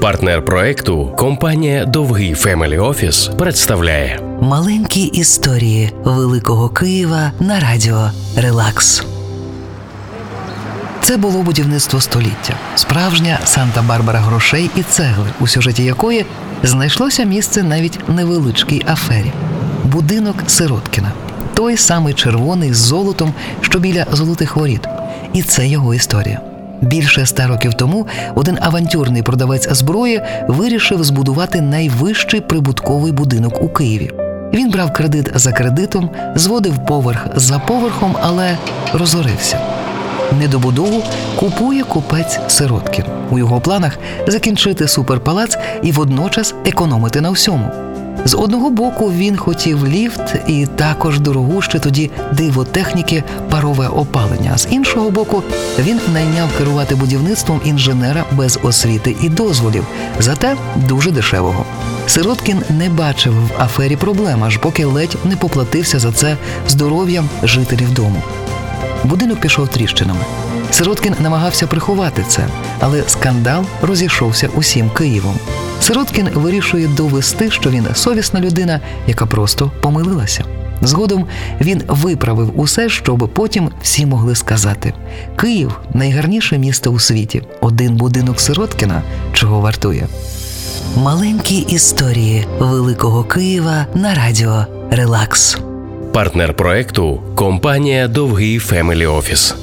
Партнер проекту компанія Довгий Family Office представляє Маленькі історії Великого Києва на радіо Релакс. Це було будівництво століття, справжня Санта-Барбара грошей і цегли, у сюжеті якої знайшлося місце навіть невеличкій афері будинок Сироткіна, той самий червоний з золотом, що біля золотих воріт. І це його історія. Більше ста років тому один авантюрний продавець зброї вирішив збудувати найвищий прибутковий будинок у Києві. Він брав кредит за кредитом, зводив поверх за поверхом, але розорився. Недобудову купує купець Сироткін. У його планах закінчити суперпалац і водночас економити на всьому. З одного боку він хотів ліфт і також дорогу ще тоді диво техніки парове опалення. З іншого боку, він найняв керувати будівництвом інженера без освіти і дозволів, зате дуже дешевого. Сироткін не бачив в афері проблем, аж поки ледь не поплатився за це здоров'ям жителів дому. Будинок пішов тріщинами. Сироткін намагався приховати це, але скандал розійшовся усім Києвом. Сироткін вирішує довести, що він совісна людина, яка просто помилилася. Згодом він виправив усе, щоб потім всі могли сказати: Київ найгарніше місто у світі. Один будинок Сироткіна чого вартує. Маленькі історії Великого Києва на радіо Релакс. партнер проекту компанія Довгий Family Office.